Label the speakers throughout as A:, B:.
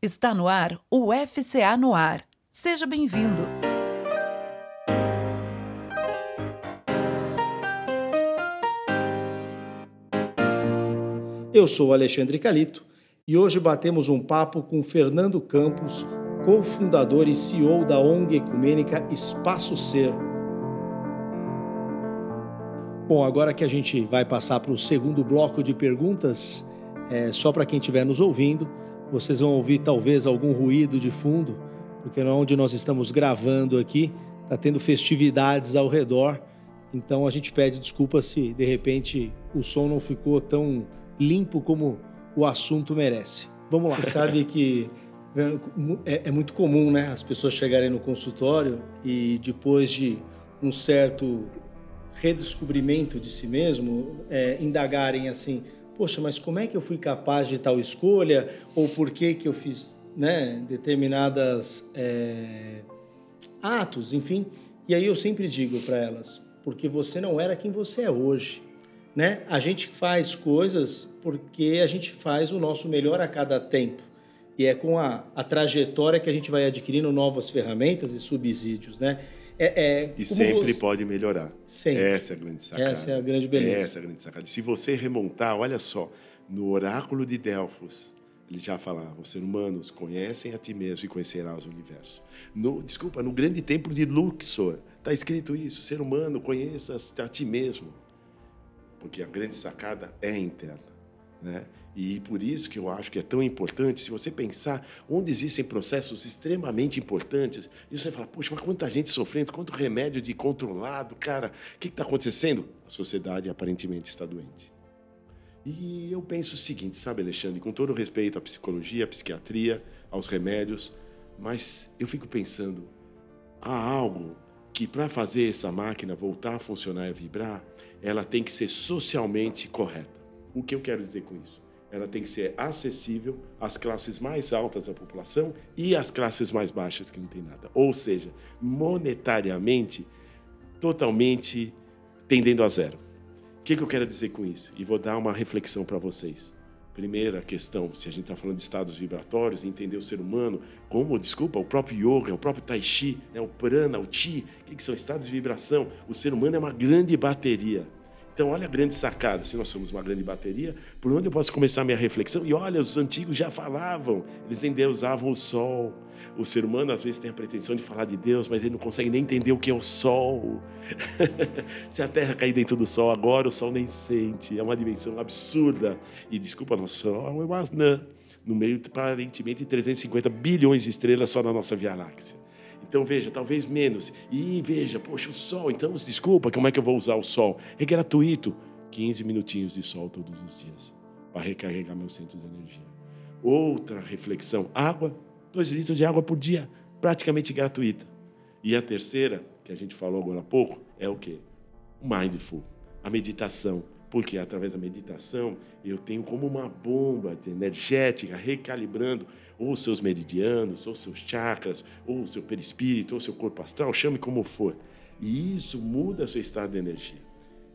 A: Está no ar o FCA no ar. Seja bem-vindo.
B: Eu sou Alexandre Calito e hoje batemos um papo com Fernando Campos, cofundador e CEO da ONG ecumênica Espaço Ser. Bom, agora que a gente vai passar para o segundo bloco de perguntas, é, só para quem estiver nos ouvindo, vocês vão ouvir talvez algum ruído de fundo, porque onde nós estamos gravando aqui está tendo festividades ao redor. Então a gente pede desculpa se de repente o som não ficou tão limpo como o assunto merece. Vamos lá. Você sabe que é, é muito comum, né, as pessoas chegarem no consultório e depois de um certo redescobrimento de si mesmo, é, indagarem assim: poxa, mas como é que eu fui capaz de tal escolha? Ou por que, que eu fiz né, é, atos, enfim. E aí eu sempre digo para elas: porque você não era quem você é hoje. Né? A gente faz coisas porque a gente faz o nosso melhor a cada tempo. E é com a, a trajetória que a gente vai adquirindo novas ferramentas e subsídios, né?
C: É, é, e sempre você... pode melhorar. Sempre. Essa é a grande sacada.
B: Essa é a grande beleza.
C: Essa é a grande sacada. Se você remontar, olha só, no oráculo de Delfos, ele já falava, os seres humanos conhecem a ti mesmo e conhecerás o universo. No, desculpa, no grande templo de Luxor, está escrito isso, ser humano, conheça a ti mesmo. Porque a grande sacada é interna. Né? E por isso que eu acho que é tão importante, se você pensar onde existem processos extremamente importantes, e você fala, poxa, mas quanta gente sofrendo, quanto remédio de controlado, cara, o que está acontecendo? A sociedade aparentemente está doente. E eu penso o seguinte, sabe, Alexandre, com todo respeito à psicologia, à psiquiatria, aos remédios, mas eu fico pensando, há algo que para fazer essa máquina voltar a funcionar e vibrar, ela tem que ser socialmente correta. O que eu quero dizer com isso? Ela tem que ser acessível às classes mais altas da população e às classes mais baixas que não tem nada. Ou seja, monetariamente, totalmente tendendo a zero. O que, que eu quero dizer com isso? E vou dar uma reflexão para vocês. Primeira questão, se a gente está falando de estados vibratórios, entender o ser humano como, desculpa, o próprio yoga, o próprio tai chi, né, o prana, o chi, o que, que são estados de vibração? O ser humano é uma grande bateria então, olha a grande sacada, se nós somos uma grande bateria, por onde eu posso começar a minha reflexão? E olha, os antigos já falavam, eles endeusavam o sol. O ser humano às vezes tem a pretensão de falar de Deus, mas ele não consegue nem entender o que é o sol. se a terra cair dentro do sol agora, o sol nem sente. É uma dimensão absurda. E desculpa, nosso sol é uma anã, no meio aparentemente de 350 bilhões de estrelas só na nossa Via Láctea. Então veja, talvez menos. E veja, poxa, o sol, então desculpa, como é que eu vou usar o sol? É gratuito. 15 minutinhos de sol todos os dias para recarregar meus centros de energia. Outra reflexão: água, 2 litros de água por dia, praticamente gratuita. E a terceira, que a gente falou agora há pouco, é o quê? O mindful, a meditação porque através da meditação eu tenho como uma bomba energética recalibrando ou seus meridianos, ou seus chakras, ou seu perispírito, ou seu corpo astral, chame como for. E isso muda seu estado de energia.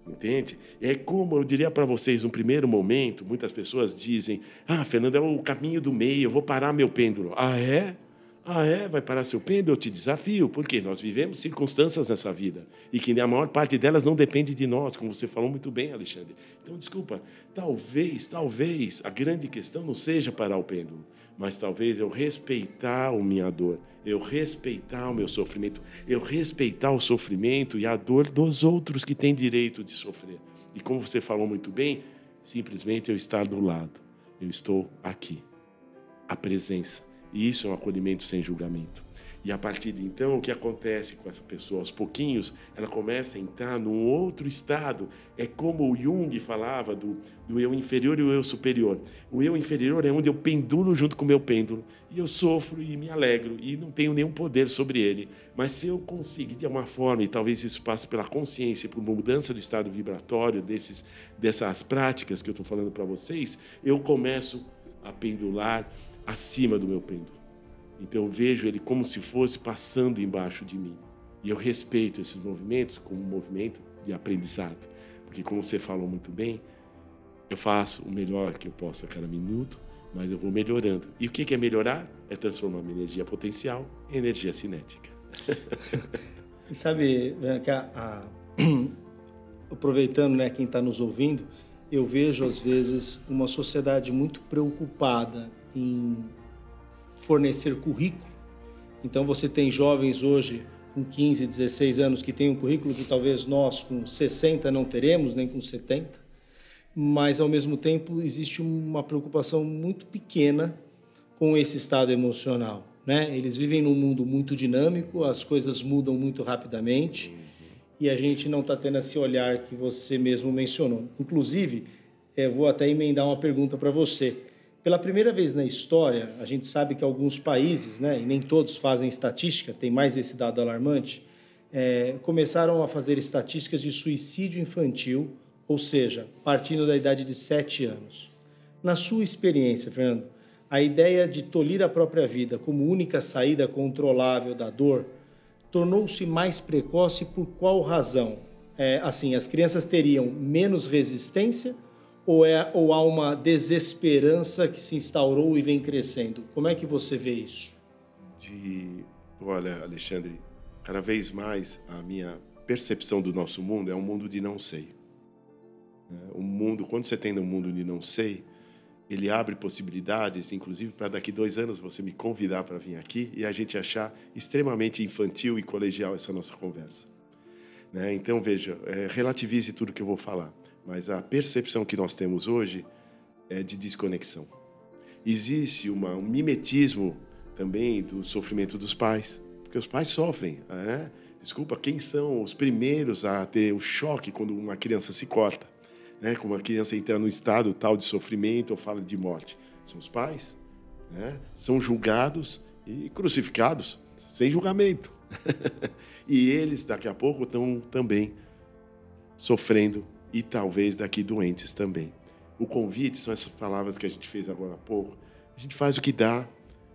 C: Entende? É como eu diria para vocês, no primeiro momento, muitas pessoas dizem: Ah, Fernando, é o caminho do meio, eu vou parar meu pêndulo. Ah, é? Ah, é? Vai parar seu pêndulo? Eu te desafio, porque nós vivemos circunstâncias nessa vida e que a maior parte delas não depende de nós, como você falou muito bem, Alexandre. Então, desculpa, talvez, talvez a grande questão não seja parar o pêndulo, mas talvez eu respeitar a minha dor, eu respeitar o meu sofrimento, eu respeitar o sofrimento e a dor dos outros que têm direito de sofrer. E como você falou muito bem, simplesmente eu estar do lado, eu estou aqui. A presença e isso é um acolhimento sem julgamento. E a partir de então, o que acontece com essa pessoa? Aos pouquinhos, ela começa a entrar num outro estado. É como o Jung falava do, do eu inferior e o eu superior. O eu inferior é onde eu pendulo junto com o meu pêndulo. E eu sofro e me alegro. E não tenho nenhum poder sobre ele. Mas se eu conseguir, de alguma forma, e talvez isso passe pela consciência, por uma mudança do estado vibratório, desses, dessas práticas que eu estou falando para vocês, eu começo a pendular acima do meu pêndulo. Então eu vejo ele como se fosse passando embaixo de mim. E eu respeito esses movimentos como um movimento de aprendizado. Porque, como você falou muito bem, eu faço o melhor que eu posso a cada minuto, mas eu vou melhorando. E o que é melhorar? É transformar minha energia potencial em energia cinética.
B: Você sabe que a, a, aproveitando né, quem está nos ouvindo, eu vejo às vezes uma sociedade muito preocupada em fornecer currículo. Então você tem jovens hoje com 15, 16 anos que têm um currículo que talvez nós com 60 não teremos, nem com 70, mas ao mesmo tempo existe uma preocupação muito pequena com esse estado emocional. Né? Eles vivem num mundo muito dinâmico, as coisas mudam muito rapidamente e a gente não está tendo esse olhar que você mesmo mencionou. Inclusive, vou até emendar uma pergunta para você. Pela primeira vez na história, a gente sabe que alguns países, né, e nem todos fazem estatística, tem mais esse dado alarmante, é, começaram a fazer estatísticas de suicídio infantil, ou seja, partindo da idade de 7 anos. Na sua experiência, Fernando, a ideia de tolir a própria vida como única saída controlável da dor tornou-se mais precoce por qual razão? É, assim, as crianças teriam menos resistência ou, é, ou há uma desesperança que se instaurou e vem crescendo? Como é que você vê isso?
C: De, olha, Alexandre, cada vez mais a minha percepção do nosso mundo é um mundo de não sei. É, um mundo, quando você tem um mundo de não sei, ele abre possibilidades, inclusive para daqui dois anos você me convidar para vir aqui e a gente achar extremamente infantil e colegial essa nossa conversa. Né? Então veja, é, relativize tudo que eu vou falar mas a percepção que nós temos hoje é de desconexão. Existe uma, um mimetismo também do sofrimento dos pais, porque os pais sofrem. Né? Desculpa, quem são os primeiros a ter o choque quando uma criança se corta? Né? Quando uma criança entra no estado tal de sofrimento ou fala de morte? São os pais. Né? São julgados e crucificados, sem julgamento. e eles, daqui a pouco, estão também sofrendo e talvez daqui doentes também. O convite são essas palavras que a gente fez agora há pouco. A gente faz o que dá.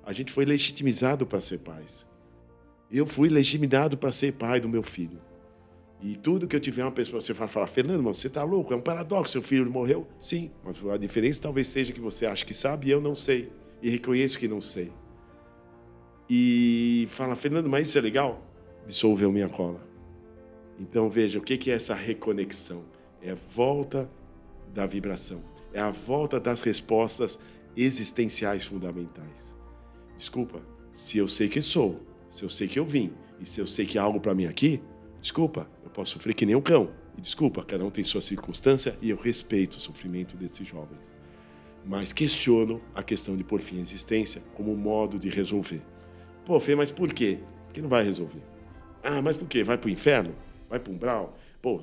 C: A gente foi legitimizado para ser pais. Eu fui legitimado para ser pai do meu filho. E tudo que eu tiver uma pessoa, você fala, fala Fernando, mas você está louco, é um paradoxo, seu filho morreu? Sim, mas a diferença talvez seja que você acha que sabe e eu não sei. E reconheço que não sei. E fala, Fernando, mas isso é legal? Dissolveu minha cola. Então veja, o que é essa reconexão? É a volta da vibração. É a volta das respostas existenciais fundamentais. Desculpa, se eu sei que sou, se eu sei que eu vim, e se eu sei que há algo para mim aqui, desculpa, eu posso sofrer que nem um cão. E desculpa, cada um tem sua circunstância e eu respeito o sofrimento desses jovens. Mas questiono a questão de por fim a existência como um modo de resolver. Pô, Fê, mas por quê? Porque não vai resolver. Ah, mas por quê? Vai para o inferno? Vai para o umbral? Pô,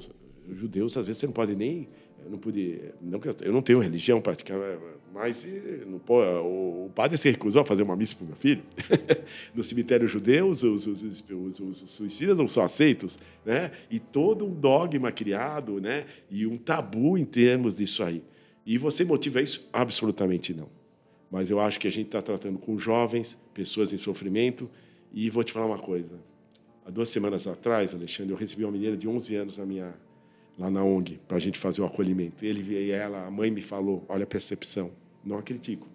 C: judeus, às vezes, você não pode nem. Não pude, não, eu não tenho religião praticamente, mas não pode, o, padre se recusou a fazer uma missa para o meu filho. no cemitério judeu, os, os, os, os, suicidas não são aceitos, né? E todo um dogma criado, né? E um tabu em termos disso aí. E você motiva isso? Absolutamente não. Mas eu acho que a gente está tratando com jovens, pessoas em sofrimento. E vou te falar uma coisa. Há duas semanas atrás, Alexandre, eu recebi uma menina de 11 anos na minha lá na ONG para a gente fazer o acolhimento. Ele e ela, a mãe me falou, olha a percepção, não critico.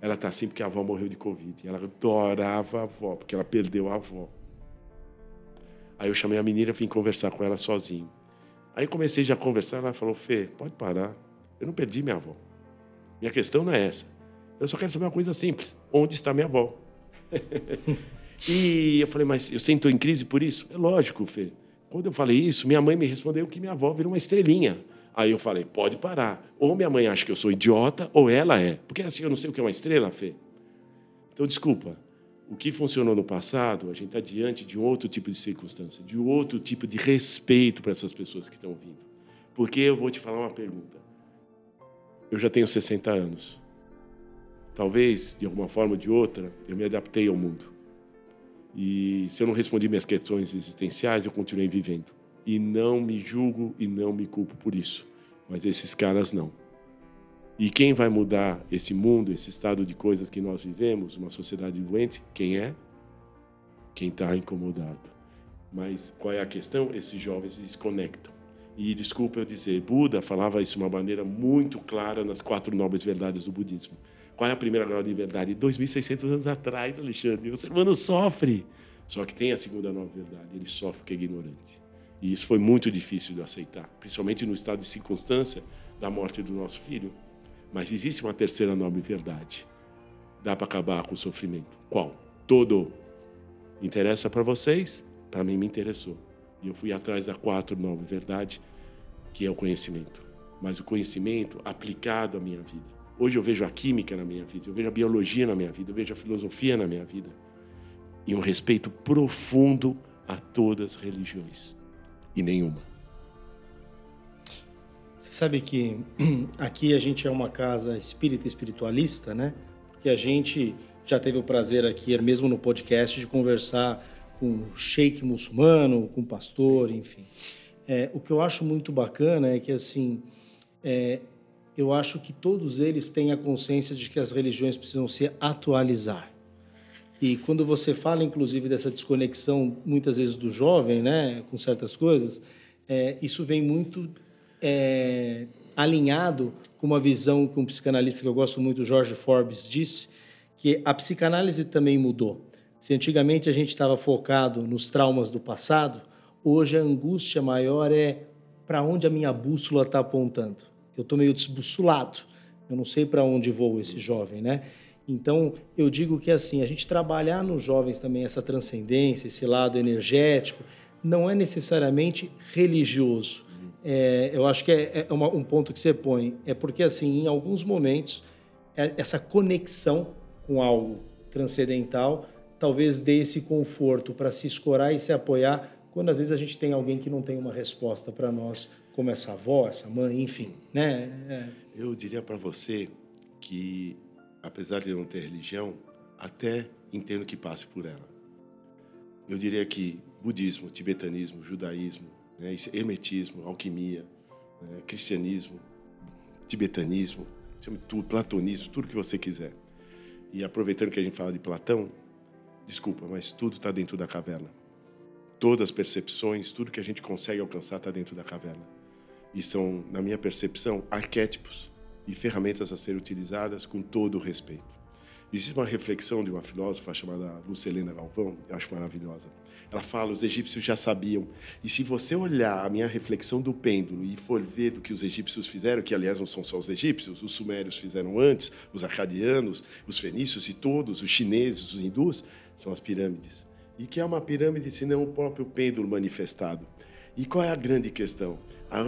C: Ela está assim porque a avó morreu de covid. Ela adorava a avó porque ela perdeu a avó. Aí eu chamei a menina vim conversar com ela sozinho. Aí comecei já a conversar, ela falou: "Fê, pode parar. Eu não perdi minha avó. Minha questão não é essa. Eu só quero saber uma coisa simples: onde está minha avó?" e eu falei: "Mas eu sinto em crise por isso?" É lógico, Fê. Quando eu falei isso, minha mãe me respondeu que minha avó virou uma estrelinha. Aí eu falei, pode parar. Ou minha mãe acha que eu sou idiota, ou ela é. Porque assim, eu não sei o que é uma estrela, Fê. Então, desculpa. O que funcionou no passado, a gente está diante de outro tipo de circunstância, de outro tipo de respeito para essas pessoas que estão vindo. Porque eu vou te falar uma pergunta. Eu já tenho 60 anos. Talvez, de alguma forma ou de outra, eu me adaptei ao mundo. E se eu não respondi minhas questões existenciais, eu continuei vivendo. E não me julgo e não me culpo por isso. Mas esses caras não. E quem vai mudar esse mundo, esse estado de coisas que nós vivemos, uma sociedade doente? Quem é? Quem está incomodado. Mas qual é a questão? Esses jovens se desconectam. E desculpa eu dizer, Buda falava isso de uma maneira muito clara nas quatro nobres verdades do budismo. Qual é a primeira de verdade? 2.600 anos atrás, Alexandre. O ser humano sofre. Só que tem a segunda nova verdade. Ele sofre porque é ignorante. E isso foi muito difícil de aceitar, principalmente no estado de circunstância da morte do nosso filho. Mas existe uma terceira nobre verdade. Dá para acabar com o sofrimento. Qual? Todo. Interessa para vocês? Para mim me interessou. E eu fui atrás da quarta nobre verdade, que é o conhecimento. Mas o conhecimento aplicado à minha vida. Hoje eu vejo a química na minha vida, eu vejo a biologia na minha vida, eu vejo a filosofia na minha vida. E um respeito profundo a todas as religiões. E nenhuma.
B: Você sabe que aqui a gente é uma casa espírita espiritualista, né? Porque a gente já teve o prazer aqui, mesmo no podcast, de conversar com sheik muçulmano, com pastor, enfim. É, o que eu acho muito bacana é que, assim, é, eu acho que todos eles têm a consciência de que as religiões precisam se atualizar. E quando você fala, inclusive, dessa desconexão, muitas vezes, do jovem, né, com certas coisas, é, isso vem muito é, alinhado com uma visão que um psicanalista que eu gosto muito, Jorge Forbes, disse, que a psicanálise também mudou. Se antigamente a gente estava focado nos traumas do passado, hoje a angústia maior é para onde a minha bússola está apontando. Eu estou meio desbussolado, eu não sei para onde vou esse jovem, né? Então, eu digo que assim, a gente trabalhar nos jovens também essa transcendência, esse lado energético, não é necessariamente religioso. É, eu acho que é, é uma, um ponto que você põe. É porque, assim, em alguns momentos, é, essa conexão com algo transcendental talvez dê esse conforto para se escorar e se apoiar quando às vezes a gente tem alguém que não tem uma resposta para nós, como essa avó, essa mãe, enfim, né?
C: É. Eu diria para você que apesar de não ter religião, até entendo que passe por ela. Eu diria que budismo, tibetanismo, judaísmo, né, hermetismo, alquimia, né, cristianismo, tibetanismo, tudo, platonismo, tudo que você quiser. E aproveitando que a gente fala de Platão, desculpa, mas tudo está dentro da caverna. Todas as percepções, tudo que a gente consegue alcançar está dentro da caverna. E são, na minha percepção, arquétipos e ferramentas a serem utilizadas com todo o respeito. Existe uma reflexão de uma filósofa chamada Lucelena Galvão, eu acho maravilhosa. Ela fala: os egípcios já sabiam. E se você olhar a minha reflexão do pêndulo e for ver do que os egípcios fizeram, que aliás não são só os egípcios, os sumérios fizeram antes, os acadianos, os fenícios e todos, os chineses, os hindus, são as pirâmides. E que é uma pirâmide senão o próprio pêndulo manifestado. E qual é a grande questão?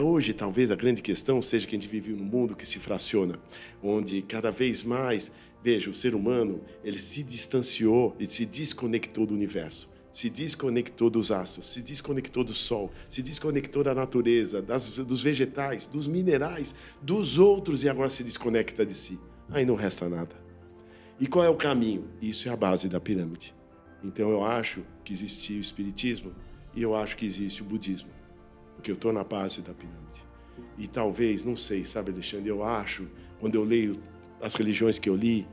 C: Hoje, talvez a grande questão seja que a gente vive num mundo que se fraciona, onde cada vez mais, veja, o ser humano, ele se distanciou e se desconectou do universo, se desconectou dos astros, se desconectou do sol, se desconectou da natureza, das, dos vegetais, dos minerais, dos outros e agora se desconecta de si. Aí não resta nada. E qual é o caminho? Isso é a base da pirâmide. Então eu acho que existe o espiritismo e eu acho que existe o budismo porque eu estou na base da pirâmide. E talvez, não sei, sabe, Alexandre, eu acho, quando eu leio as religiões que eu li,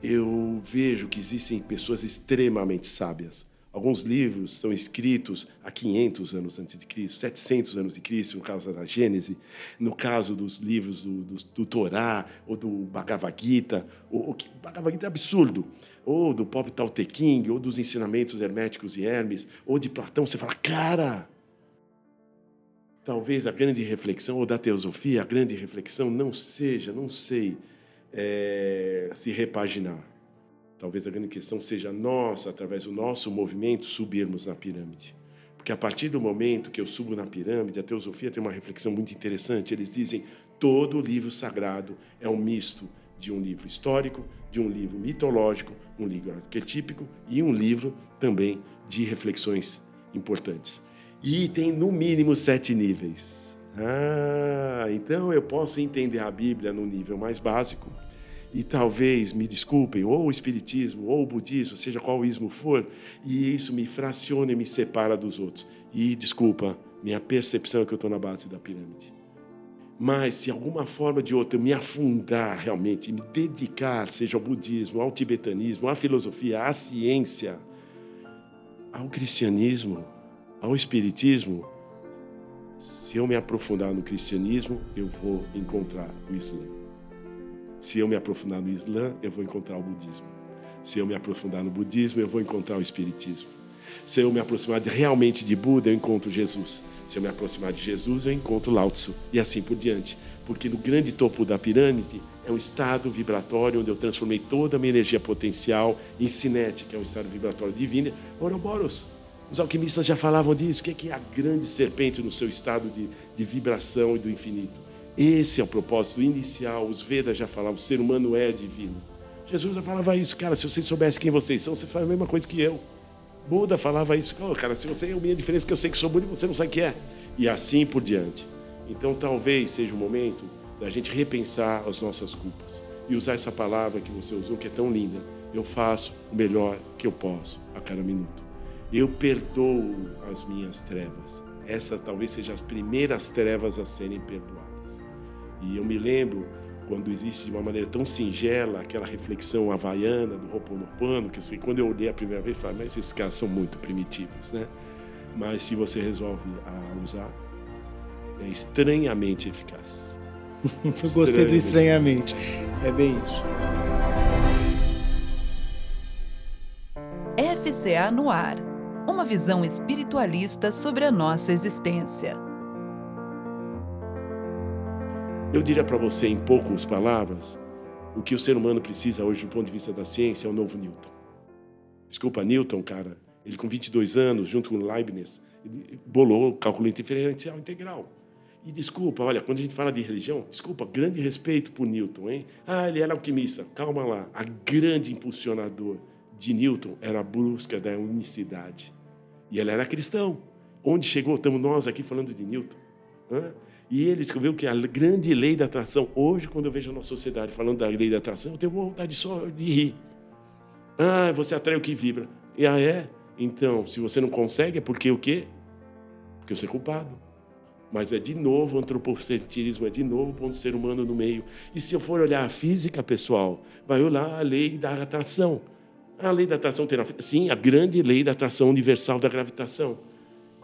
C: eu vejo que existem pessoas extremamente sábias. Alguns livros são escritos há 500 anos antes de Cristo, 700 anos de Cristo, no caso da Gênese, no caso dos livros do, do, do Torá ou do Bhagavad Gita, ou, o Bhagavad Gita é absurdo, ou do próprio Tao Te King, ou dos ensinamentos herméticos e Hermes, ou de Platão, você fala, cara, talvez a grande reflexão, ou da teosofia, a grande reflexão não seja, não sei, é, se repaginar. Talvez a grande questão seja nós, através do nosso movimento, subirmos na pirâmide. Porque a partir do momento que eu subo na pirâmide, a teosofia tem uma reflexão muito interessante. Eles dizem todo livro sagrado é um misto de um livro histórico, de um livro mitológico, um livro arquetípico e um livro também de reflexões importantes. E tem no mínimo sete níveis. Ah, então eu posso entender a Bíblia no nível mais básico e talvez, me desculpem, ou o Espiritismo, ou o Budismo, seja qual ismo for, e isso me fraciona e me separa dos outros. E, desculpa, minha percepção é que eu estou na base da pirâmide. Mas, se alguma forma de outra eu me afundar realmente, me dedicar, seja ao budismo, ao tibetanismo, à filosofia, à ciência, ao cristianismo, ao Espiritismo, se eu me aprofundar no cristianismo, eu vou encontrar o Islã. Se eu me aprofundar no Islã, eu vou encontrar o budismo. Se eu me aprofundar no budismo, eu vou encontrar o espiritismo. Se eu me aproximar de, realmente de Buda, eu encontro Jesus. Se eu me aproximar de Jesus, eu encontro Lao Tzu. E assim por diante. Porque no grande topo da pirâmide é um estado vibratório onde eu transformei toda a minha energia potencial em que é um estado vibratório divino, Ouroboros. Os alquimistas já falavam disso. O que é a grande serpente no seu estado de, de vibração e do infinito? Esse é o propósito inicial. Os Vedas já falavam: o ser humano é divino. Jesus já falava isso, cara. Se vocês soubessem quem vocês são, você faz a mesma coisa que eu. Buda falava isso, oh, cara. Se você é a minha diferença, que eu sei que sou Buda e você não sabe que é. E assim por diante. Então, talvez seja o momento da gente repensar as nossas culpas e usar essa palavra que você usou, que é tão linda. Eu faço o melhor que eu posso a cada minuto. Eu perdoo as minhas trevas. Essas talvez sejam as primeiras trevas a serem perdoadas. E eu me lembro quando existe de uma maneira tão singela aquela reflexão havaiana do Ho'oponopono, que sei, quando eu olhei a primeira vez, falei, mas esses caras são muito primitivos, né? Mas se você resolve a usar, é estranhamente eficaz.
B: eu gostei do estranhamente. É bem isso.
A: FCA no ar. Uma visão espiritualista sobre a nossa existência.
C: Eu diria para você, em poucas palavras, o que o ser humano precisa hoje, do ponto de vista da ciência, é o novo Newton. Desculpa, Newton, cara, ele com 22 anos, junto com Leibniz, bolou o cálculo diferencial integral. E desculpa, olha, quando a gente fala de religião, desculpa, grande respeito por Newton, hein? Ah, ele era alquimista. Calma lá. A grande impulsionador de Newton era a busca da unicidade. E ele era cristão. Onde chegou? Estamos nós aqui falando de Newton. Hã? E ele descobriu que a grande lei da atração, hoje, quando eu vejo a nossa sociedade falando da lei da atração, eu tenho vontade só de rir. Ah, você atrai o que vibra. E ah, é? Então, se você não consegue, é porque o quê? Porque você é culpado. Mas é de novo antropocentrismo, é de novo ponto ser humano no meio. E se eu for olhar a física, pessoal, vai olhar a lei da atração. A lei da atração tem, sim, a grande lei da atração universal da gravitação.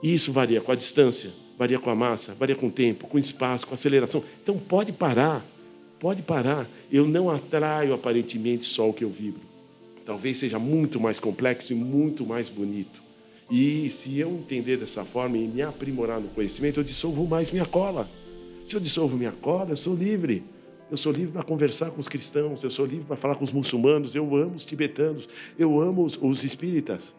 C: E isso varia com a distância, varia com a massa, varia com o tempo, com o espaço, com a aceleração. Então pode parar, pode parar. Eu não atraio aparentemente só o que eu vibro. Talvez seja muito mais complexo e muito mais bonito. E se eu entender dessa forma e me aprimorar no conhecimento, eu dissolvo mais minha cola. Se eu dissolvo minha cola, eu sou livre. Eu sou livre para conversar com os cristãos, eu sou livre para falar com os muçulmanos, eu amo os tibetanos, eu amo os, os espíritas.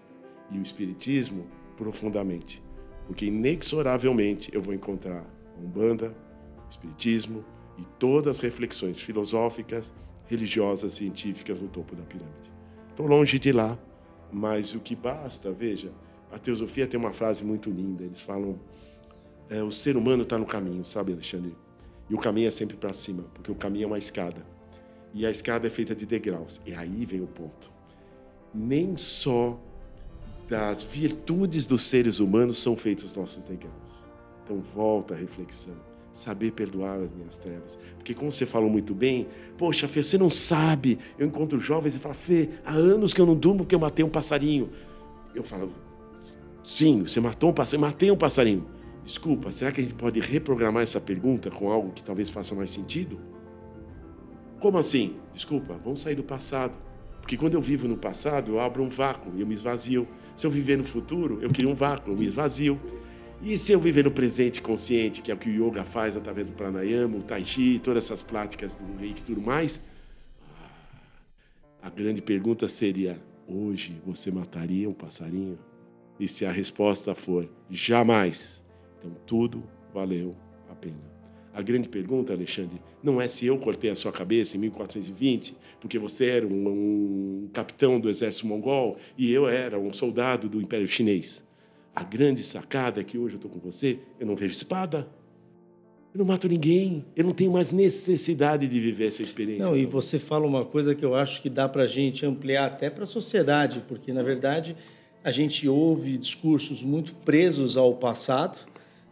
C: E o espiritismo profundamente porque inexoravelmente eu vou encontrar a Umbanda, o Espiritismo e todas as reflexões filosóficas, religiosas, científicas no topo da pirâmide. Estou longe de lá, mas o que basta, veja, a teosofia tem uma frase muito linda. Eles falam: é, o ser humano está no caminho, sabe, Alexandre? E o caminho é sempre para cima, porque o caminho é uma escada. E a escada é feita de degraus. E aí vem o ponto. Nem só das virtudes dos seres humanos são feitos os nossos degraus. Então, volta à reflexão. Saber perdoar as minhas trevas. Porque, como você falou muito bem, poxa, Fê, você não sabe. Eu encontro jovens e falo, Fê, há anos que eu não durmo porque eu matei um passarinho. Eu falo, sim, você matou um passarinho, matei um passarinho. Desculpa, será que a gente pode reprogramar essa pergunta com algo que talvez faça mais sentido? Como assim? Desculpa, vamos sair do passado. Porque quando eu vivo no passado, eu abro um vácuo e eu me esvazio. Se eu viver no futuro, eu crio um vácuo, eu me esvazio. E se eu viver no presente consciente, que é o que o yoga faz através do pranayama, o tai chi, todas essas práticas do reiki e tudo mais, a grande pergunta seria: hoje você mataria um passarinho? E se a resposta for jamais, então tudo valeu a pena. A grande pergunta, Alexandre, não é se eu cortei a sua cabeça em 1420, porque você era um, um capitão do exército mongol e eu era um soldado do Império Chinês. A grande sacada é que hoje eu estou com você, eu não vejo espada, eu não mato ninguém, eu não tenho mais necessidade de viver essa experiência.
B: Não, e você fala uma coisa que eu acho que dá para a gente ampliar até para a sociedade, porque, na verdade, a gente ouve discursos muito presos ao passado,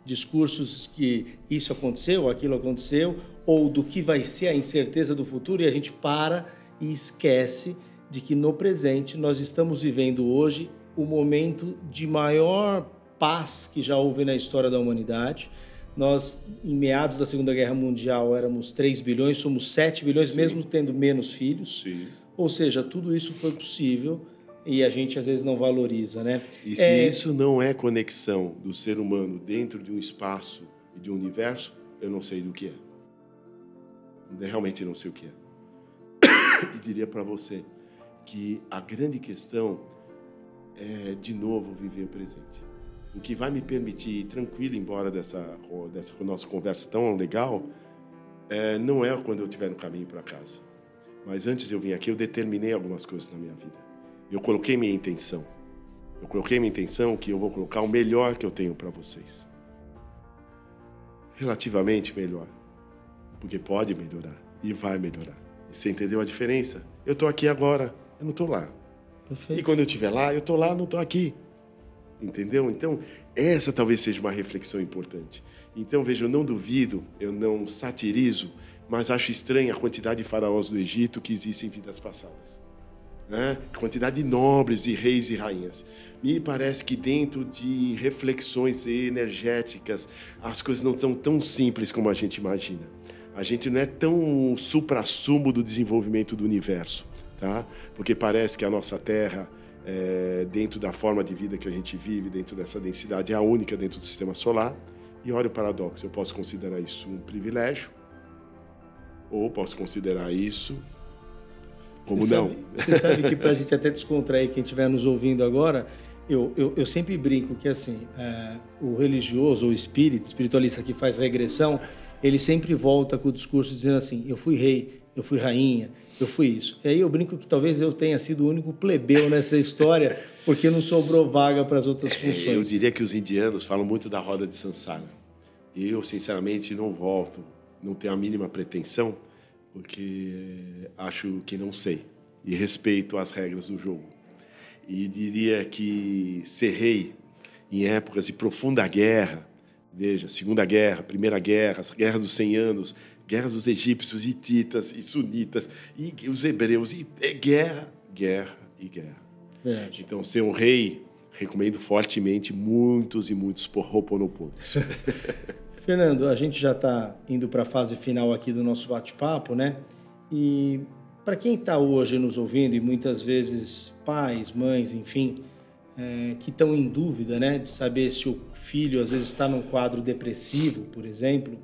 B: discursos que isso aconteceu, aquilo aconteceu, ou do que vai ser a incerteza do futuro, e a gente para e esquece de que no presente nós estamos vivendo hoje o momento de maior paz que já houve na história da humanidade. Nós, em meados da Segunda Guerra Mundial, éramos 3 bilhões, somos 7 bilhões,
C: Sim.
B: mesmo tendo menos filhos.
C: Sim.
B: Ou seja, tudo isso foi possível e a gente às vezes não valoriza, né?
C: E se
B: É,
C: isso não é conexão do ser humano dentro de um espaço e de um universo, eu não sei do que é. Realmente não sei o que é. E diria para você que a grande questão é, de novo, viver o presente. O que vai me permitir ir tranquilo embora dessa, dessa nossa conversa tão legal é, não é quando eu estiver no caminho para casa. Mas antes de eu vir aqui, eu determinei algumas coisas na minha vida. Eu coloquei minha intenção. Eu coloquei minha intenção que eu vou colocar o melhor que eu tenho para vocês. Relativamente melhor. Porque pode melhorar e vai melhorar. E você entendeu a diferença? Eu estou aqui agora, eu não estou lá. E
B: Perfeito.
C: quando eu estiver lá, eu estou lá, não estou aqui. Entendeu? Então, essa talvez seja uma reflexão importante. Então, veja, eu não duvido, eu não satirizo, mas acho estranha a quantidade de faraós do Egito que existem em vidas passadas. Né? Quantidade de nobres e reis e rainhas. Me parece que dentro de reflexões energéticas, as coisas não são tão simples como a gente imagina. A gente não é tão supra-sumo do desenvolvimento do universo, tá? Porque parece que a nossa Terra, é, dentro da forma de vida que a gente vive, dentro dessa densidade, é a única dentro do sistema solar. E olha o paradoxo, eu posso considerar isso um privilégio, ou posso considerar isso como
B: Você
C: não.
B: sabe- você sabe que para a gente até descontrair quem estiver nos ouvindo agora, eu, eu, eu sempre brinco que assim, é, o religioso ou espírito, espiritualista que faz regressão, ele sempre volta com o discurso dizendo assim: eu fui rei, eu fui rainha, eu fui isso. E aí eu brinco que talvez eu tenha sido o único plebeu nessa história, porque não sobrou vaga para as outras
C: É, Eu
B: funções.
C: diria que os indianos falam muito da roda de Sansara. Eu, sinceramente, não volto, não tenho a mínima pretensão, porque acho que não sei e respeito as regras do jogo. E diria que ser rei em épocas de profunda guerra, veja, Segunda Guerra, Primeira Guerra, as guerras dos 100 anos, guerras dos egípcios, hititas e sunitas, e os hebreus, e é guerra, guerra e guerra.
B: Verdade.
C: Então, ser um rei, recomendo fortemente muitos e muitos Ho'oponoponos.
B: Fernando, a gente já está indo para a fase final aqui do nosso bate-papo, né? E para quem está hoje nos ouvindo e muitas vezes pais, mães, enfim, é, que estão em dúvida, né, de saber se o filho às vezes está num quadro depressivo, por exemplo,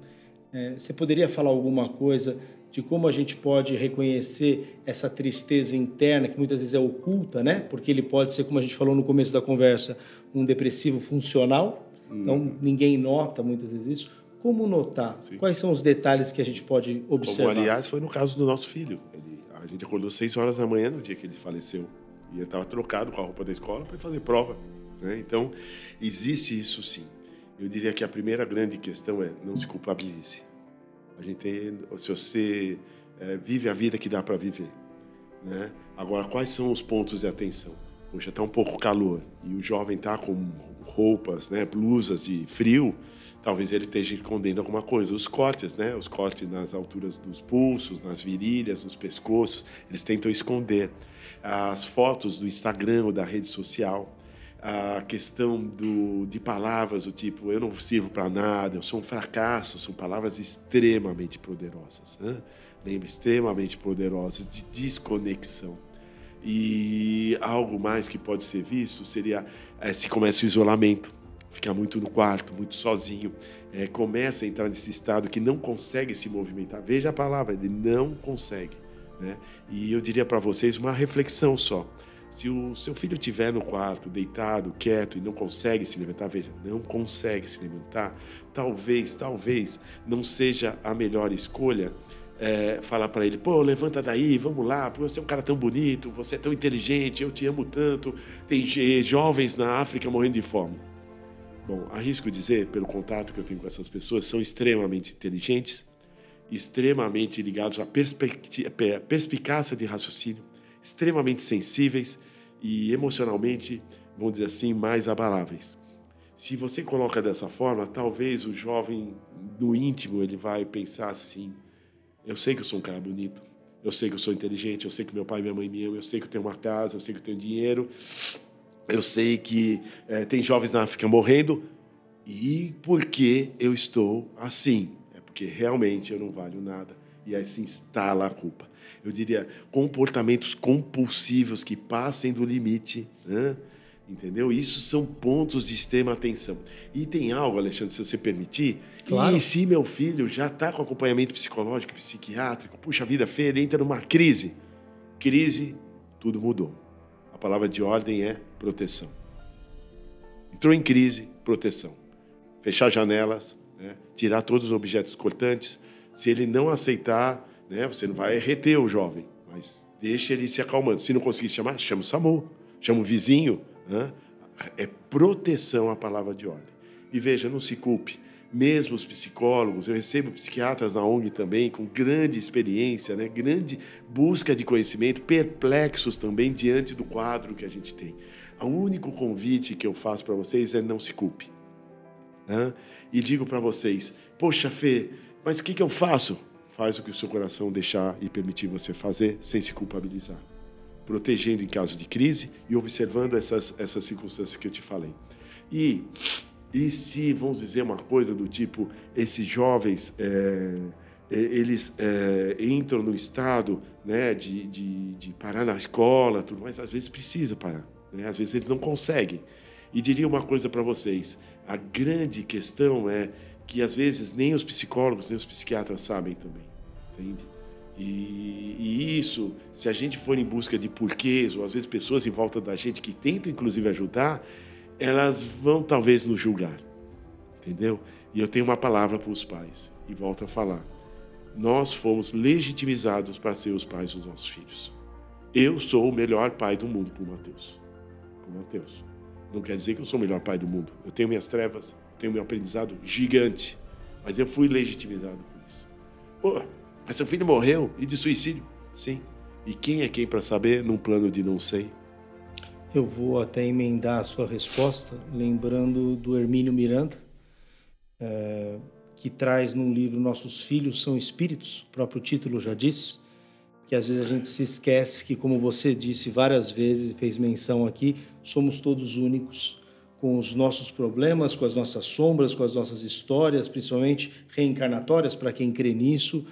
B: é, você poderia falar alguma coisa de como a gente pode reconhecer essa tristeza interna que muitas vezes é oculta, né? Porque ele pode ser, como a gente falou no começo da conversa, um depressivo funcional. Então ninguém nota muitas vezes isso. Como notar?
C: Sim.
B: Quais são os detalhes que a gente pode
C: Como,
B: observar?
C: aliás, foi no caso do nosso filho. Ele- a gente acordou seis horas da manhã no dia que ele faleceu. E ele estava trocado com a roupa da escola para fazer prova. Né? Então, existe isso sim. Eu diria que a primeira grande questão é não se culpabilize. A gente se você eh, vive a vida que dá para viver, né? Agora, quais são os pontos de atenção? Poxa, está um pouco calor e o jovem está com roupas, né, blusas de frio, talvez ele esteja escondendo alguma coisa. Os cortes, né, os cortes nas alturas dos pulsos, nas virilhas, nos pescoços, eles tentam esconder. As fotos do Instagram ou da rede social, a questão do, de palavras do tipo eu não sirvo para nada, eu sou um fracasso, são palavras extremamente poderosas. Né? Lembra, extremamente poderosas de desconexão. E algo mais que pode ser visto seria eh, se começa o isolamento, ficar muito no quarto, muito sozinho, eh, começa a entrar nesse estado que não consegue se movimentar. Veja a palavra, ele não consegue. Né? E eu diria para vocês uma reflexão só. Se o seu filho estiver no quarto, deitado, quieto e não consegue se levantar, veja, não consegue se levantar, talvez, talvez não seja a melhor escolha é, falar para ele, pô, levanta daí, vamos lá, pô, você é um cara tão bonito, você é tão inteligente, eu te amo tanto. Tem jovens na África morrendo de fome. Bom, arrisco dizer, pelo contato que eu tenho com essas pessoas, são extremamente inteligentes, extremamente ligados à perspicácia de raciocínio, extremamente sensíveis e emocionalmente, vamos dizer assim, mais abaláveis. Se você coloca dessa forma, talvez o jovem no íntimo ele vai pensar assim: eu sei que eu sou um cara bonito, eu sei que eu sou inteligente, eu sei que meu pai e minha mãe me amam, eu sei que eu tenho uma casa, eu sei que eu tenho dinheiro, eu sei que eh, tem jovens na África morrendo, E por que eu estou assim? É porque realmente eu não valho nada. E aí se instala a culpa. Eu diria comportamentos compulsivos que passem do limite. Né? Entendeu? Isso são pontos de extrema atenção. E tem algo, Alexandre, se você permitir, claro. e se meu filho já está com acompanhamento psicológico, psiquiátrico, puxa vida, feia, ele entra numa crise. Crise, tudo mudou. A palavra de ordem é proteção. Entrou em crise, proteção. Fechar janelas, né? tirar todos os objetos cortantes. Se ele não aceitar, né? você não vai reter o jovem, mas deixa ele se acalmando. Se não conseguir chamar, chama o SAMU, chama o vizinho, né? É proteção a palavra de ordem. E veja, não se culpe. Mesmo os psicólogos, eu recebo psiquiatras na ONG também, com grande experiência, né? grande busca de conhecimento, perplexos também diante do quadro que a gente tem. O único convite que eu faço para vocês é não se culpe. Né? E digo para vocês: Poxa, Fê, mas o que, que eu faço? Faz o que o seu coração deixar e permitir você fazer sem se culpabilizar protegendo em caso de crise e observando essas, essas circunstâncias que eu te falei. E, e se, vamos dizer uma coisa do tipo, esses jovens, é, é, eles é, entram no estado né, de, de, de, parar na escola, tudo, mas às vezes precisa parar, né? às vezes eles não conseguem. E diria uma coisa para vocês, a grande questão é que às vezes nem os psicólogos, nem os psiquiatras sabem também, entende? E, e, isso, se a gente for em busca de porquês, ou às vezes pessoas em volta da gente que tentam inclusive ajudar, elas vão talvez nos julgar. Entendeu? E eu tenho uma palavra para os pais, e volto a falar. Nós fomos legitimizados para ser os pais dos nossos filhos. Eu sou o melhor pai do mundo para o Mateus. Para o Mateus. Não quer dizer que eu sou o melhor pai do mundo. Eu tenho minhas trevas, tenho meu aprendizado gigante, mas eu fui legitimizado por isso. Pô, mas seu filho morreu e de suicídio? Sim. E quem é quem para saber num plano de não sei?
B: Eu vou até emendar a sua resposta, lembrando do Hermínio Miranda, é, que traz num livro Nossos Filhos São Espíritos, o próprio título já diz, que às vezes a gente se esquece que, como você disse várias vezes, fez menção aqui, somos todos únicos, com os nossos problemas, com as nossas sombras, com as nossas histórias, principalmente reencarnatórias, para quem crê nisso,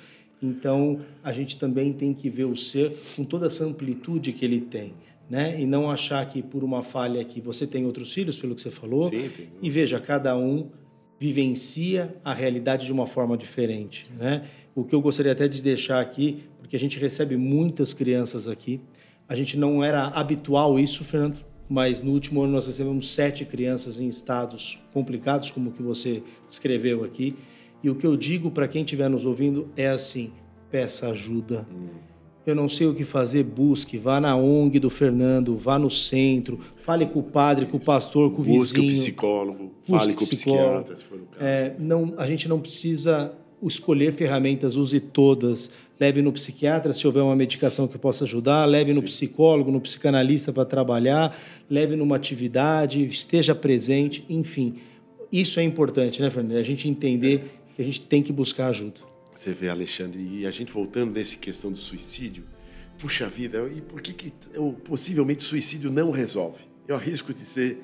B: então, a gente também tem que ver o ser com toda essa amplitude que ele tem. Né? E não achar que por uma falha que você tem outros filhos, pelo que você falou, Sim, e veja, cada um vivencia a realidade de uma forma diferente. Né? O que eu gostaria até de deixar aqui, porque a gente recebe muitas crianças aqui, a gente não era habitual isso, Fernando, mas no último ano nós recebemos sete crianças em estados complicados, como o que você descreveu aqui, e o que eu digo para quem estiver nos ouvindo é assim: peça ajuda. Hum. Eu não sei o que fazer, busque, vá na ONG do Fernando, vá no centro, fale com o padre, com o pastor, com o vizinho. Busque o
C: psicólogo, fale com o psiquiatra, se for o caso.
B: É, não, a gente não precisa escolher ferramentas, use todas. Leve no psiquiatra se houver uma medicação que possa ajudar, leve no Sim. psicólogo, no psicanalista para trabalhar, leve numa atividade, esteja presente, enfim. Isso é importante, né, Fernando? A gente entender que a gente tem que buscar ajuda.
C: Você vê, Alexandre, e a gente voltando nessa questão do suicídio, puxa vida, e por que, que possivelmente o suicídio não resolve? Eu arrisco dizer,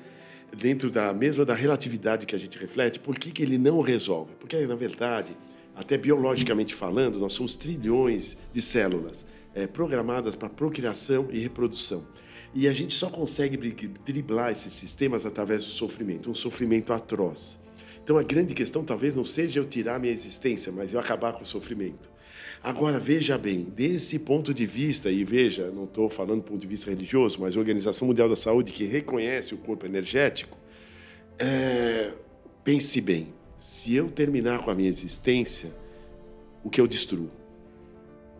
C: dentro da mesma da relatividade que a gente reflete, por que, que ele não resolve? Porque, na verdade, até biologicamente falando, nós somos trilhões de células é, programadas para procriação e reprodução. E a gente só consegue driblar esses sistemas através do sofrimento, um sofrimento atroz. Então a grande questão talvez não seja eu tirar minha existência, mas eu acabar com o sofrimento. Agora veja bem, desse ponto de vista, e veja, não estou falando do ponto de vista religioso, mas a Organização Mundial da Saúde que reconhece o corpo energético, é, pense bem, se eu terminar com a minha existência, o que eu destruo?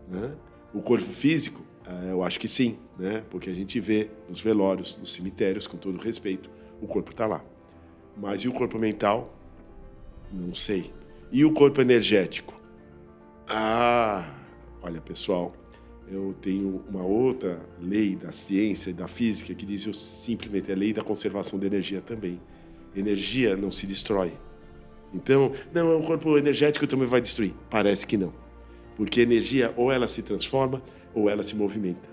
C: Né? O corpo físico, é, eu acho que sim, né? porque a gente vê nos velórios, nos cemitérios, com todo respeito, o corpo está lá. Mas e o corpo mental? Não sei. E o corpo energético? Ah, olha pessoal, eu tenho uma outra lei da ciência e da física que diz simplesmente a lei da conservação da energia também. Energia não se destrói. Então, não, o corpo energético também vai destruir. Parece que não. Porque energia ou ela se transforma ou ela se movimenta.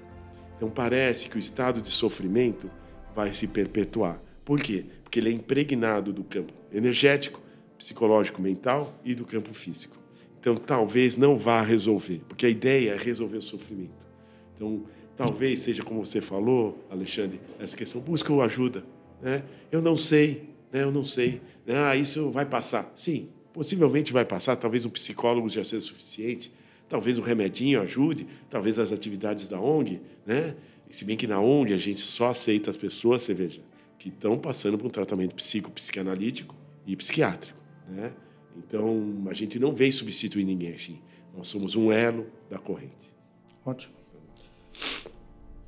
C: Então parece que o estado de sofrimento vai se perpetuar Por quê? Porque ele é impregnado do campo energético, psicológico, mental e do campo físico. Então, talvez não vá resolver, porque a ideia é resolver o sofrimento. Então, talvez seja como você falou, Alexandre, essa questão, busca ajuda. Né? Eu não sei, né? eu não sei. Ah, isso vai passar. Sim, possivelmente vai passar, talvez um psicólogo já seja suficiente, talvez um remedinho ajude, talvez as atividades da ONG, né? Se bem que na ONG a gente só aceita as pessoas, você veja, que estão passando por um tratamento psico-psicanalítico e psiquiátrico, né? Então, a gente não vem substituir ninguém assim. Nós somos um elo da corrente.
B: Ótimo.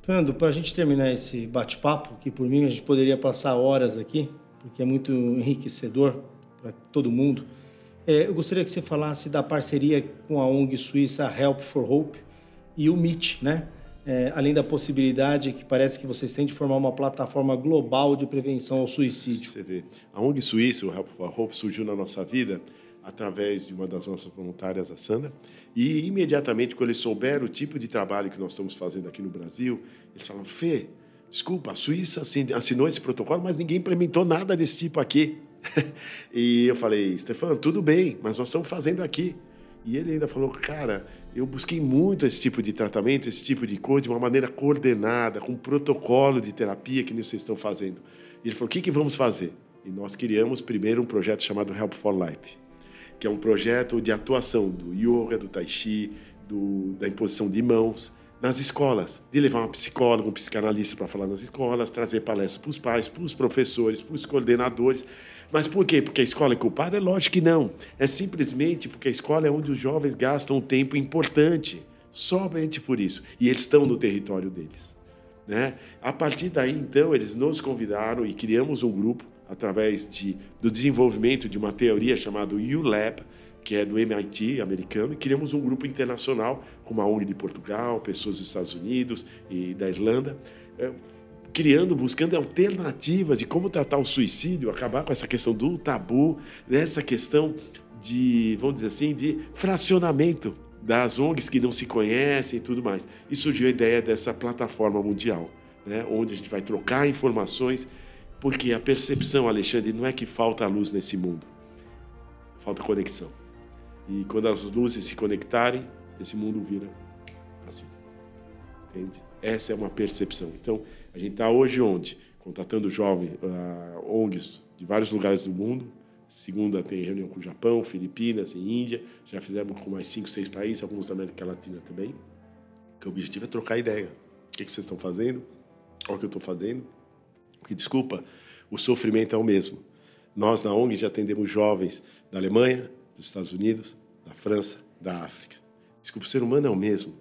B: Fernando, para a gente terminar esse bate-papo, que por mim a gente poderia passar horas aqui, porque é muito enriquecedor para todo mundo, é, eu gostaria que você falasse da parceria com a ONG suíça Help for Hope e o MIT, né? É, além da possibilidade que parece que vocês têm de formar uma plataforma global de prevenção ao suicídio.
C: Você vê, a ONG suíça, o Help for Hope, surgiu na nossa vida através de uma das nossas voluntárias, a Sandra, e imediatamente, quando eles souberam o tipo de trabalho que nós estamos fazendo aqui no Brasil, eles falaram, Fê, desculpa, a Suíça assinou esse protocolo, mas ninguém implementou nada desse tipo aqui. e eu falei, Stefano, tudo bem, mas nós estamos fazendo aqui. E ele ainda falou, cara, eu busquei muito esse tipo de tratamento, esse tipo de coisa, de uma maneira coordenada, com um protocolo de terapia que vocês estão fazendo. E ele falou, o que, que vamos fazer? E nós criamos primeiro um projeto chamado Help for Life, que é um projeto de atuação do yoga, do tai chi, do, da imposição de mãos, nas escolas, de levar uma psicóloga, um psicanalista para falar nas escolas, trazer palestras para os pais, para os professores, para os coordenadores, mas por quê? Porque a escola é culpada? É lógico que não. É simplesmente porque a escola é onde os jovens gastam um tempo importante. Somente por isso. E eles estão no território deles. Né? A partir daí, então, eles nos convidaram e criamos um grupo através de, do desenvolvimento de uma teoria chamada ULab, que é do MIT americano, e criamos um grupo internacional com uma ONG de Portugal, pessoas dos Estados Unidos e da Irlanda, é, criando, buscando alternativas de como tratar o suicídio, acabar com essa questão do tabu, nessa questão de, vamos dizer assim, de fracionamento das ONGs que não se conhecem e tudo mais. E surgiu a ideia dessa plataforma mundial, né, onde a gente vai trocar informações, porque a percepção, Alexandre, não é que falta luz nesse mundo, falta conexão. E quando as luzes se conectarem, esse mundo vira assim. Entende? Essa é uma percepção. Então, a gente está hoje onde? Contatando jovens, uh, ONGs de vários lugares do mundo. Segunda tem reunião com o Japão, Filipinas Índia. Já fizemos com mais cinco, seis países, alguns da América Latina também. Que o objetivo é trocar ideia. O que, que vocês estão fazendo? Olha o que eu estou fazendo. Porque, desculpa, o sofrimento é o mesmo. Nós, na ONG, já atendemos jovens da Alemanha, dos Estados Unidos, da França, da África. Desculpa, o ser humano é o mesmo.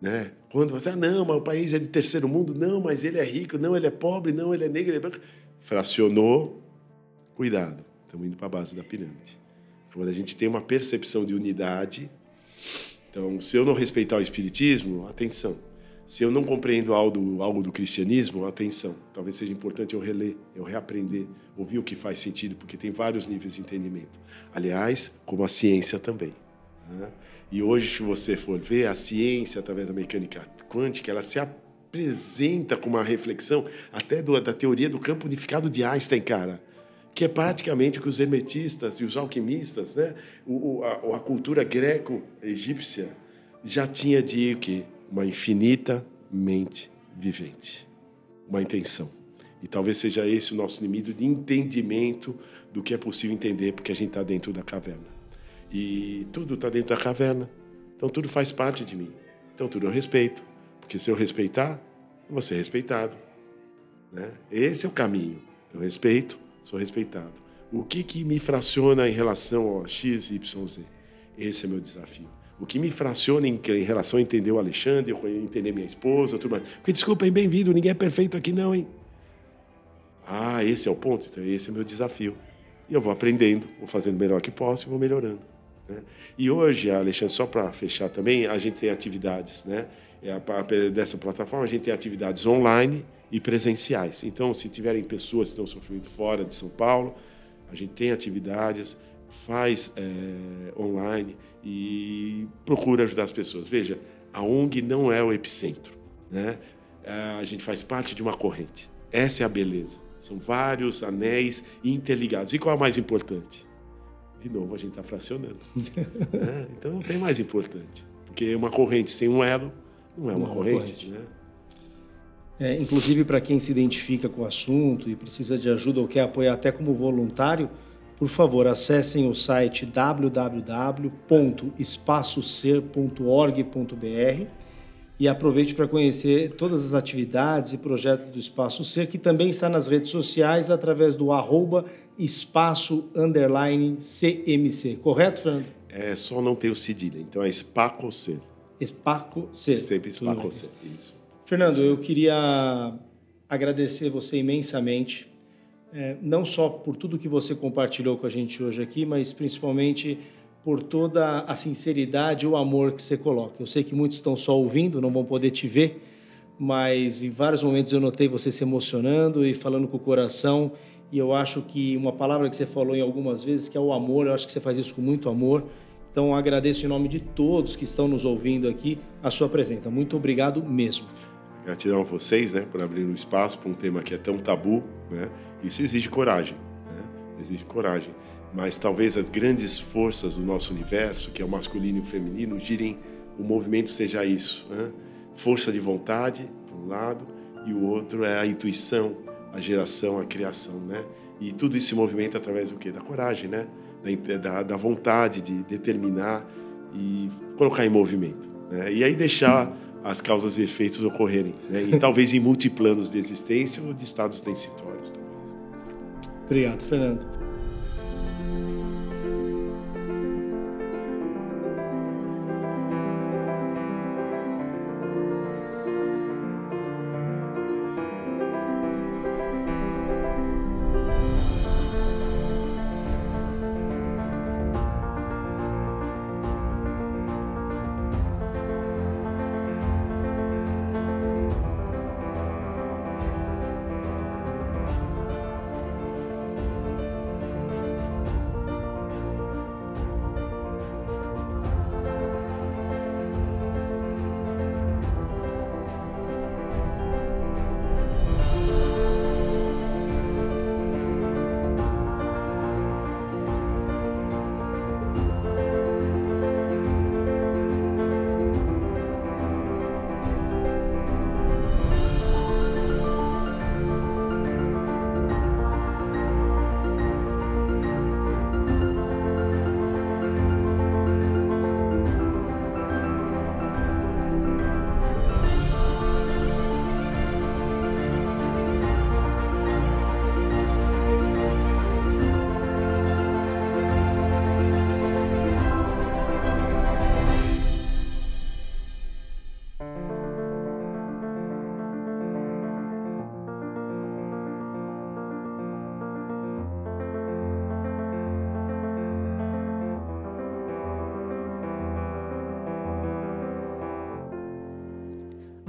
C: Né? Quando você, ah, não, mas o país é de terceiro mundo, não, mas ele é rico, não, ele é pobre, não, ele é negro, ele é branco. Fracionou, cuidado, estamos indo para a base da pirâmide. Quando a gente tem uma percepção de unidade, então, se eu não respeitar o espiritismo, atenção. Se eu não compreendo algo, algo do cristianismo, atenção. Talvez seja importante eu reler, eu reaprender, ouvir o que faz sentido, porque tem vários níveis de entendimento. Aliás, como a ciência também. Né? E hoje, se você for ver, a ciência, através da mecânica quântica, ela se apresenta com uma reflexão até do, da teoria do campo unificado de Einstein, cara, que é praticamente o que os hermetistas e os alquimistas, né? o, a, a cultura greco-egípcia, já tinha de que uma infinita mente vivente, uma intenção. E talvez seja esse o nosso limite de entendimento do que é possível entender, porque a gente está dentro da caverna. E tudo está dentro da caverna. Então tudo faz parte de mim. Então tudo eu respeito. Porque se eu respeitar, eu vou ser respeitado. Né? Esse é o caminho. Eu respeito, sou respeitado. O que, que me fraciona em relação ao X, Y, Z? Esse é meu desafio. O que me fraciona em, em relação a entender o Alexandre, entender minha esposa, tudo mais. Porque, desculpa, hein, bem-vindo, ninguém é perfeito aqui não, hein? Ah, esse é o ponto? Então, esse é o meu desafio. E eu vou aprendendo, vou fazendo o melhor que posso e vou melhorando. Né? E hoje, Alexandre, só para fechar também, a gente tem atividades, né? É, dessa plataforma, a gente tem atividades online e presenciais. Então, se tiverem pessoas que estão sofrendo fora de São Paulo, a gente tem atividades, faz é, online e procura ajudar as pessoas. Veja, a ONG não é o epicentro, né? É, a gente faz parte de uma corrente. Essa é a beleza. São vários anéis interligados. E qual é o mais importante? De novo, a gente está fracionando. né? Então não tem mais importante. Porque uma corrente sem um elo não é uma não, corrente. corrente. Né?
B: É, inclusive, para quem se identifica com o assunto e precisa de ajuda ou quer apoiar até como voluntário, por favor, acessem o site www.espaçoser.org.br e aproveite para conhecer todas as atividades e projetos do Espaço Ser, que também está nas redes sociais através do arroba espaço CMC. Correto, Fernando?
C: É, só não tem o cedilha, então é Espaco Ser.
B: Espaco Ser.
C: Sempre Espaco Ser, isso.
B: Fernando, eu queria agradecer você imensamente, é, não só por tudo que você compartilhou com a gente hoje aqui, mas principalmente por toda a sinceridade e o amor que você coloca. Eu sei que muitos estão só ouvindo, não vão poder te ver, mas em vários momentos eu notei você se emocionando e falando com o coração. E eu acho que uma palavra que você falou em algumas vezes, que é o amor, eu acho que você faz isso com muito amor. Então agradeço em nome de todos que estão nos ouvindo aqui a sua presença. Muito obrigado mesmo.
C: Gratidão a vocês, né, por abrir um espaço para um tema que é tão tabu, né? Isso exige coragem, né? Exige coragem. Mas talvez as grandes forças do nosso universo, que é o masculino e o feminino, girem, o movimento seja isso, né? Força de vontade, por um lado, e o outro é a intuição, a geração, a criação, né? E tudo isso se movimenta através do quê? Da coragem, né? Da, da vontade de determinar e colocar em movimento. Né? E aí deixar as causas e efeitos ocorrerem, né? e talvez em multiplanos de existência ou de estados densitórios. Talvez.
B: Obrigado, Fernando.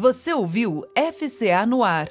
A: Você ouviu FCA no ar